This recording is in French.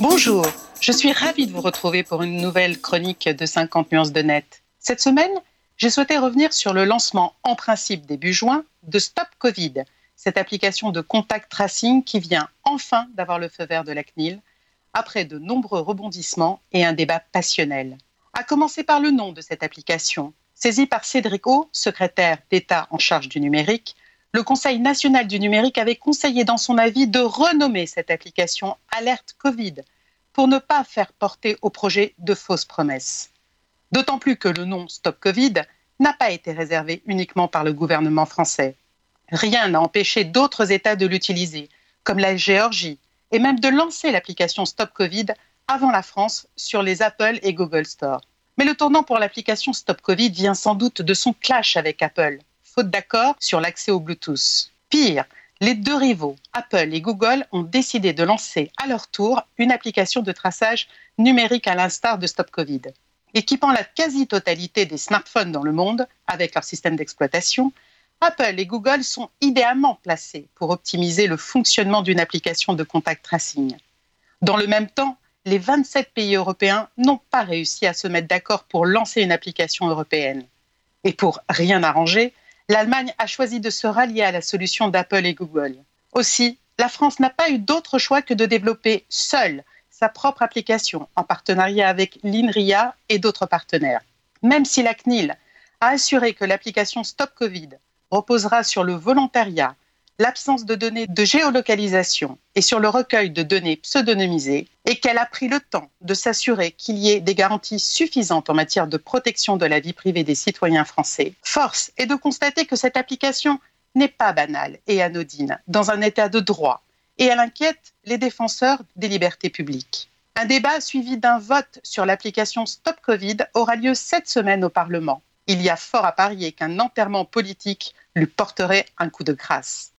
Bonjour, je suis ravie de vous retrouver pour une nouvelle chronique de 50 nuances de net. Cette semaine, j'ai souhaité revenir sur le lancement en principe début juin de Stop Covid, cette application de contact tracing qui vient enfin d'avoir le feu vert de la CNIL après de nombreux rebondissements et un débat passionnel. À commencer par le nom de cette application. Saisi par Cédric O, secrétaire d'État en charge du numérique, le Conseil national du numérique avait conseillé dans son avis de renommer cette application Alerte Covid pour ne pas faire porter au projet de fausses promesses. D'autant plus que le nom Stop Covid n'a pas été réservé uniquement par le gouvernement français. Rien n'a empêché d'autres États de l'utiliser, comme la Géorgie, et même de lancer l'application Stop Covid avant la France sur les Apple et Google Store. Mais le tournant pour l'application Stop Covid vient sans doute de son clash avec Apple faute d'accord sur l'accès au Bluetooth. Pire, les deux rivaux, Apple et Google, ont décidé de lancer à leur tour une application de traçage numérique à l'instar de Stop Covid. Équipant la quasi-totalité des smartphones dans le monde avec leur système d'exploitation, Apple et Google sont idéalement placés pour optimiser le fonctionnement d'une application de contact tracing. Dans le même temps, les 27 pays européens n'ont pas réussi à se mettre d'accord pour lancer une application européenne. Et pour rien arranger, l'Allemagne a choisi de se rallier à la solution d'Apple et Google. Aussi, la France n'a pas eu d'autre choix que de développer seule sa propre application en partenariat avec l'INRIA et d'autres partenaires. Même si la CNIL a assuré que l'application Stop Covid reposera sur le volontariat, l'absence de données de géolocalisation et sur le recueil de données pseudonymisées et qu'elle a pris le temps de s'assurer qu'il y ait des garanties suffisantes en matière de protection de la vie privée des citoyens français, force est de constater que cette application n'est pas banale et anodine dans un état de droit et elle inquiète les défenseurs des libertés publiques. Un débat suivi d'un vote sur l'application Stop Covid aura lieu cette semaine au Parlement. Il y a fort à parier qu'un enterrement politique lui porterait un coup de grâce.